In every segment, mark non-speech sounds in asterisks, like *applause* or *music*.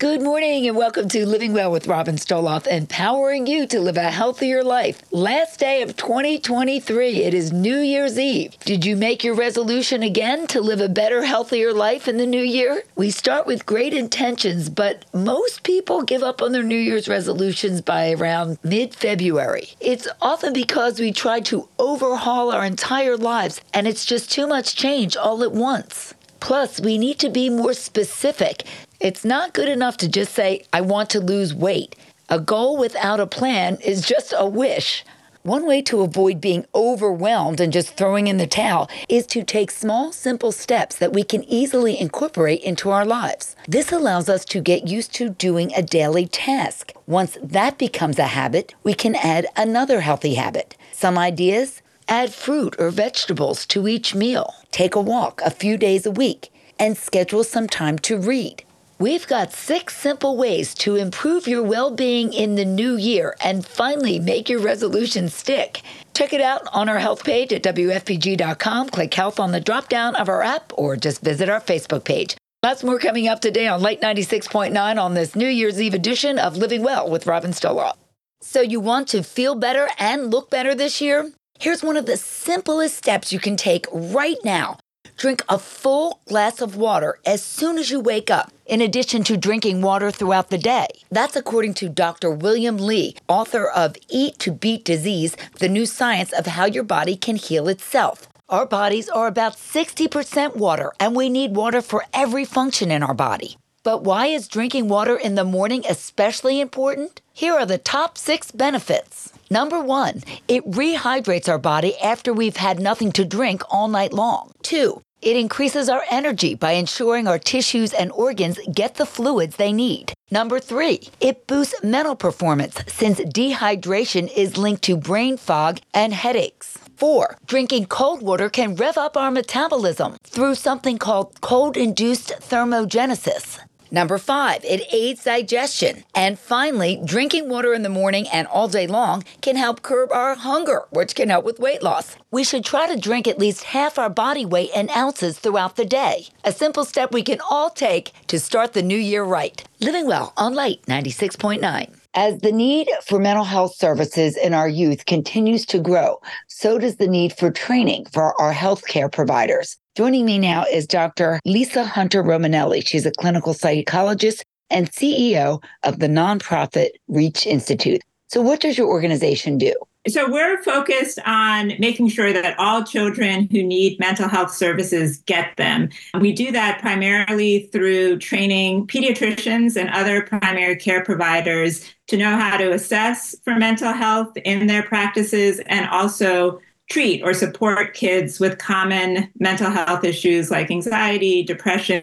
Good morning and welcome to Living Well with Robin Stoloff, empowering you to live a healthier life. Last day of 2023. It is New Year's Eve. Did you make your resolution again to live a better, healthier life in the new year? We start with great intentions, but most people give up on their New Year's resolutions by around mid February. It's often because we try to overhaul our entire lives and it's just too much change all at once. Plus, we need to be more specific. It's not good enough to just say, I want to lose weight. A goal without a plan is just a wish. One way to avoid being overwhelmed and just throwing in the towel is to take small, simple steps that we can easily incorporate into our lives. This allows us to get used to doing a daily task. Once that becomes a habit, we can add another healthy habit. Some ideas? Add fruit or vegetables to each meal. Take a walk a few days a week and schedule some time to read. We've got six simple ways to improve your well being in the new year and finally make your resolution stick. Check it out on our health page at WFPG.com. Click health on the drop down of our app or just visit our Facebook page. Lots more coming up today on Light 96.9 on this New Year's Eve edition of Living Well with Robin Stoloff. So, you want to feel better and look better this year? Here's one of the simplest steps you can take right now. Drink a full glass of water as soon as you wake up, in addition to drinking water throughout the day. That's according to Dr. William Li, author of Eat to Beat Disease The New Science of How Your Body Can Heal Itself. Our bodies are about 60% water, and we need water for every function in our body. But why is drinking water in the morning especially important? Here are the top six benefits. Number one, it rehydrates our body after we've had nothing to drink all night long. Two, it increases our energy by ensuring our tissues and organs get the fluids they need. Number three, it boosts mental performance since dehydration is linked to brain fog and headaches. Four, drinking cold water can rev up our metabolism through something called cold induced thermogenesis. Number five, it aids digestion. And finally, drinking water in the morning and all day long can help curb our hunger, which can help with weight loss. We should try to drink at least half our body weight in ounces throughout the day. A simple step we can all take to start the new year right. Living well on Light 96.9. As the need for mental health services in our youth continues to grow, so does the need for training for our healthcare providers. Joining me now is Dr. Lisa Hunter Romanelli. She's a clinical psychologist and CEO of the nonprofit Reach Institute. So, what does your organization do? So, we're focused on making sure that all children who need mental health services get them. We do that primarily through training pediatricians and other primary care providers to know how to assess for mental health in their practices and also treat or support kids with common mental health issues like anxiety, depression,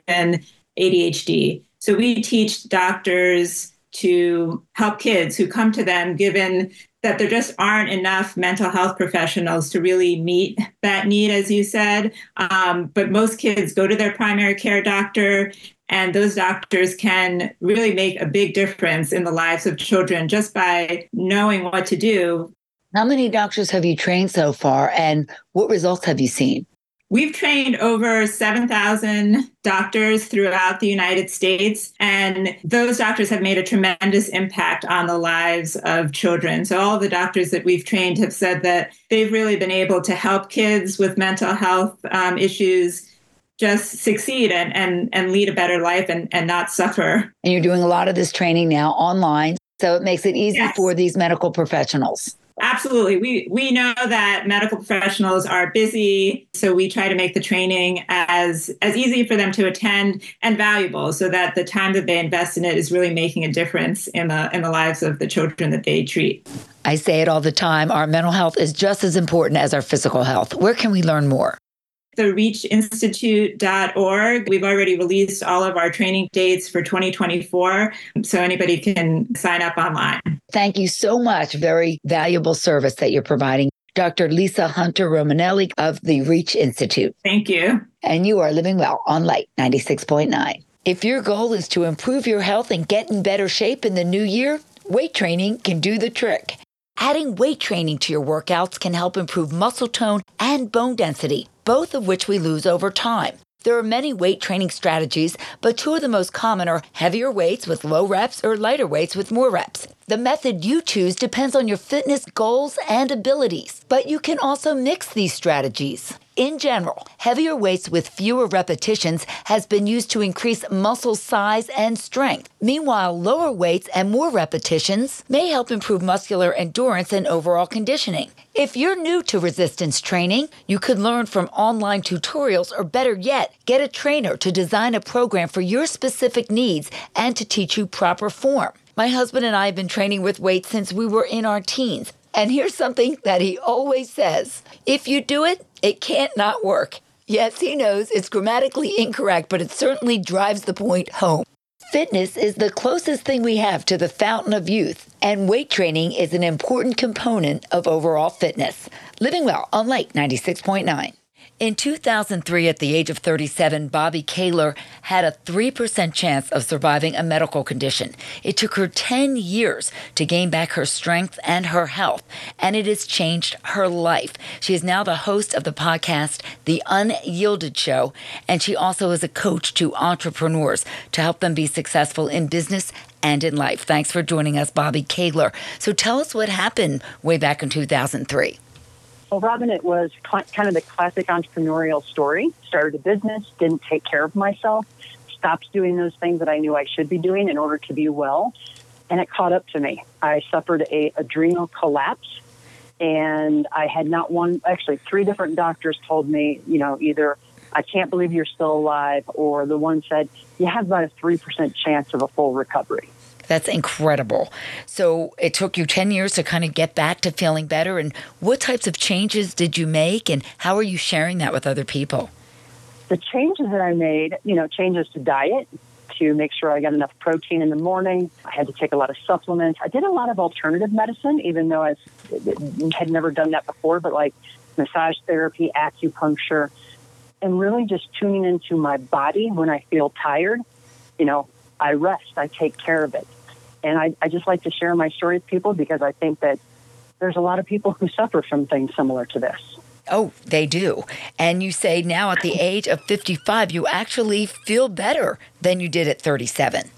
ADHD. So we teach doctors to help kids who come to them given that there just aren't enough mental health professionals to really meet that need, as you said. Um, but most kids go to their primary care doctor, and those doctors can really make a big difference in the lives of children just by knowing what to do how many doctors have you trained so far, and what results have you seen? We've trained over 7,000 doctors throughout the United States, and those doctors have made a tremendous impact on the lives of children. So, all the doctors that we've trained have said that they've really been able to help kids with mental health um, issues just succeed and, and, and lead a better life and, and not suffer. And you're doing a lot of this training now online, so it makes it easy yes. for these medical professionals. Absolutely. We we know that medical professionals are busy, so we try to make the training as as easy for them to attend and valuable so that the time that they invest in it is really making a difference in the in the lives of the children that they treat. I say it all the time, our mental health is just as important as our physical health. Where can we learn more? The reachinstitute.org. We've already released all of our training dates for 2024, so anybody can sign up online. Thank you so much. Very valuable service that you're providing. Dr. Lisa Hunter Romanelli of the Reach Institute. Thank you. And you are living well on Light 96.9. If your goal is to improve your health and get in better shape in the new year, weight training can do the trick. Adding weight training to your workouts can help improve muscle tone and bone density both of which we lose over time. There are many weight training strategies, but two of the most common are heavier weights with low reps or lighter weights with more reps. The method you choose depends on your fitness goals and abilities, but you can also mix these strategies. In general, heavier weights with fewer repetitions has been used to increase muscle size and strength. Meanwhile, lower weights and more repetitions may help improve muscular endurance and overall conditioning. If you're new to resistance training, you could learn from online tutorials or better yet, get a trainer to design a program for your specific needs and to teach you proper form. My husband and I have been training with weights since we were in our teens. And here's something that he always says if you do it, it can't not work. Yes, he knows it's grammatically incorrect, but it certainly drives the point home. Fitness is the closest thing we have to the fountain of youth, and weight training is an important component of overall fitness. Living Well on Light 96.9. In 2003, at the age of 37, Bobbi Kahler had a 3% chance of surviving a medical condition. It took her 10 years to gain back her strength and her health, and it has changed her life. She is now the host of the podcast, The Unyielded Show, and she also is a coach to entrepreneurs to help them be successful in business and in life. Thanks for joining us, Bobbi Kahler. So tell us what happened way back in 2003. Well, Robin, it was kind of the classic entrepreneurial story. Started a business, didn't take care of myself, stopped doing those things that I knew I should be doing in order to be well, and it caught up to me. I suffered a adrenal collapse, and I had not one, actually three different doctors told me, you know, either I can't believe you're still alive, or the one said you have about a three percent chance of a full recovery. That's incredible. So it took you 10 years to kind of get back to feeling better. And what types of changes did you make? And how are you sharing that with other people? The changes that I made, you know, changes to diet to make sure I got enough protein in the morning. I had to take a lot of supplements. I did a lot of alternative medicine, even though I had never done that before, but like massage therapy, acupuncture, and really just tuning into my body when I feel tired. You know, I rest, I take care of it. And I, I just like to share my story with people because I think that there's a lot of people who *laughs* suffer from things similar to this. Oh, they do. And you say now at the age of 55, you actually feel better than you did at 37.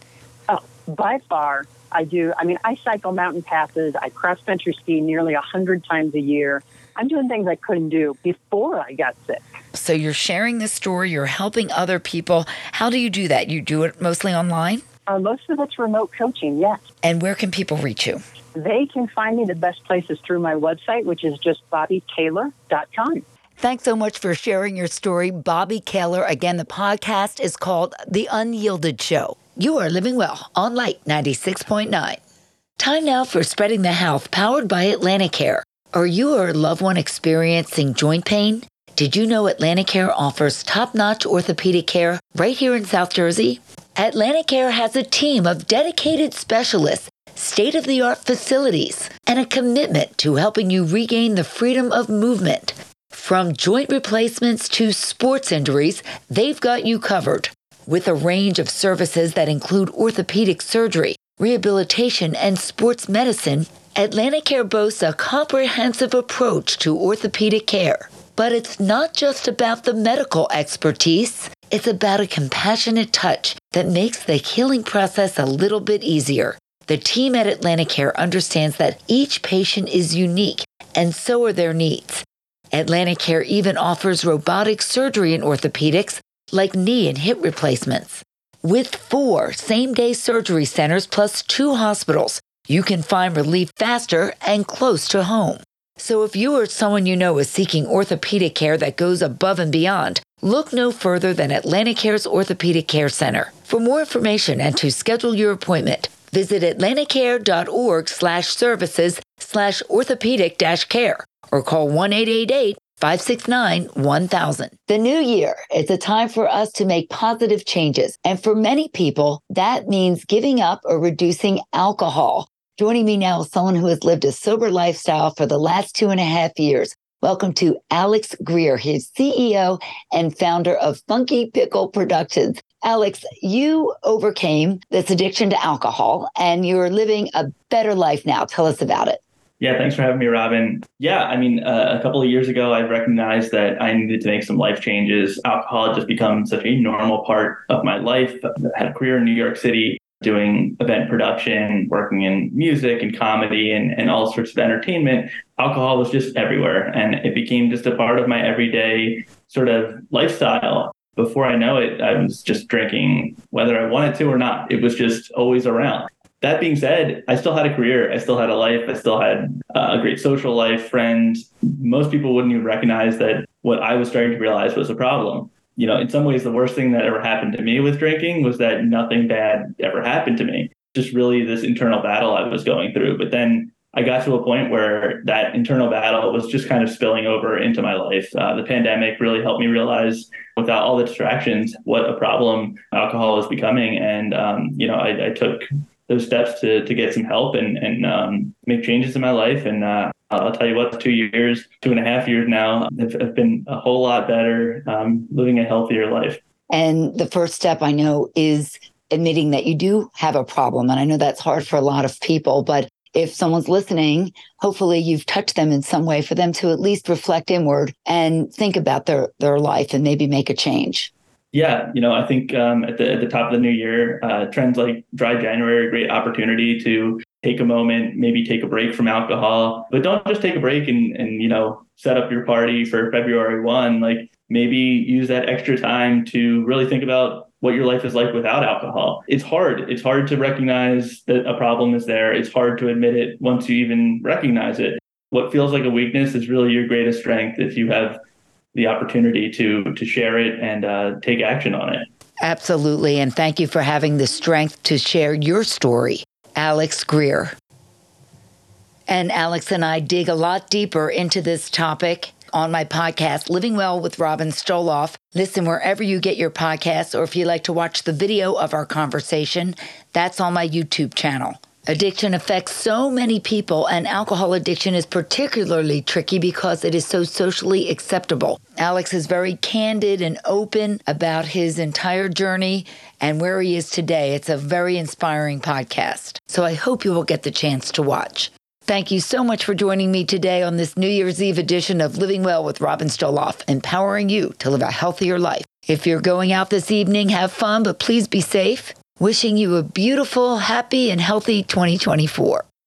Oh, by far, I do. I mean, I cycle mountain passes, I cross country ski nearly 100 times a year. I'm doing things I couldn't do before I got sick. So you're sharing this story, you're helping other people. How do you do that? You do it mostly online? Uh, most of it's remote coaching, yes. And where can people reach you? They can find me the best places through my website, which is just bobbikahler.com. Thanks so much for sharing your story, Bobbi Kahler. Again, the podcast is called The Unyielded Show. You are living well on Light 96.9. Time now for Spreading the Health, powered by Atlanticare. Are you or a loved one experiencing joint pain? Did you know Atlanticare offers top notch orthopedic care right here in South Jersey? Atlanticare has a team of dedicated specialists, state of the art facilities, and a commitment to helping you regain the freedom of movement. From joint replacements to sports injuries, they've got you covered. With a range of services that include orthopedic surgery, rehabilitation, and sports medicine, Atlanticare boasts a comprehensive approach to orthopedic care. But it's not just about the medical expertise, it's about a compassionate touch that makes the healing process a little bit easier. The team at Atlanticare understands that each patient is unique, and so are their needs. Atlanticare even offers robotic surgery in orthopedics, like knee and hip replacements. With four same day surgery centers plus two hospitals, you can find relief faster and close to home. So if you or someone you know is seeking orthopedic care that goes above and beyond, look no further than Atlanticare's Orthopedic Care Center. For more information and to schedule your appointment, visit atlanticare.org slash services slash orthopedic dash care or call 1-888 569 1000. The new year is a time for us to make positive changes. And for many people, that means giving up or reducing alcohol. Joining me now is someone who has lived a sober lifestyle for the last two and a half years. Welcome to Alex Greer, his CEO and founder of Funky Pickle Productions. Alex, you overcame this addiction to alcohol and you're living a better life now. Tell us about it. Yeah, thanks for having me, Robin. Yeah, I mean, uh, a couple of years ago, I recognized that I needed to make some life changes. Alcohol had just become such a normal part of my life. I had a career in New York City doing event production, working in music and comedy and, and all sorts of entertainment. Alcohol was just everywhere. And it became just a part of my everyday sort of lifestyle. Before I know it, I was just drinking whether I wanted to or not. It was just always around that being said, I still had a career. I still had a life. I still had uh, a great social life, friends. Most people wouldn't even recognize that what I was starting to realize was a problem. You know, in some ways, the worst thing that ever happened to me with drinking was that nothing bad ever happened to me. Just really this internal battle I was going through. But then I got to a point where that internal battle was just kind of spilling over into my life. Uh, the pandemic really helped me realize, without all the distractions, what a problem alcohol was becoming. And, um, you know, I, I took those steps to to get some help and and um, make changes in my life. And uh, I'll tell you what, two years, two and a half years now, have, have been a whole lot better, um, living a healthier life. And the first step I know is admitting that you do have a problem. And I know that's hard for a lot of people, but if someone's listening, hopefully you've touched them in some way for them to at least reflect inward and think about their, their life and maybe make a change. Yeah, you know, I think um, at the at the top of the new year, uh, trends like dry January are a great opportunity to take a moment, maybe take a break from alcohol, but don't just take a break and and you know set up your party for February one. Like maybe use that extra time to really think about what your life is like without alcohol. It's hard. It's hard to recognize that a problem is there. It's hard to admit it once you even recognize it. What feels like a weakness is really your greatest strength if you have the opportunity to to share it and uh, take action on it. Absolutely, and thank you for having the strength to share your story, Alex Greer. And Alex and I dig a lot deeper into this topic on my podcast, Living Well with Robin Stoloff. Listen wherever you get your podcasts, or if you'd like to watch the video of our conversation, that's on my YouTube channel. Addiction affects so many people, and alcohol addiction is particularly tricky because it is so socially acceptable. Alex is very candid and open about his entire journey and where he is today. It's a very inspiring podcast. So I hope you will get the chance to watch. Thank you so much for joining me today on this New Year's Eve edition of Living Well with Robin Stoloff, empowering you to live a healthier life. If you're going out this evening, have fun, but please be safe. Wishing you a beautiful, happy, and healthy 2024.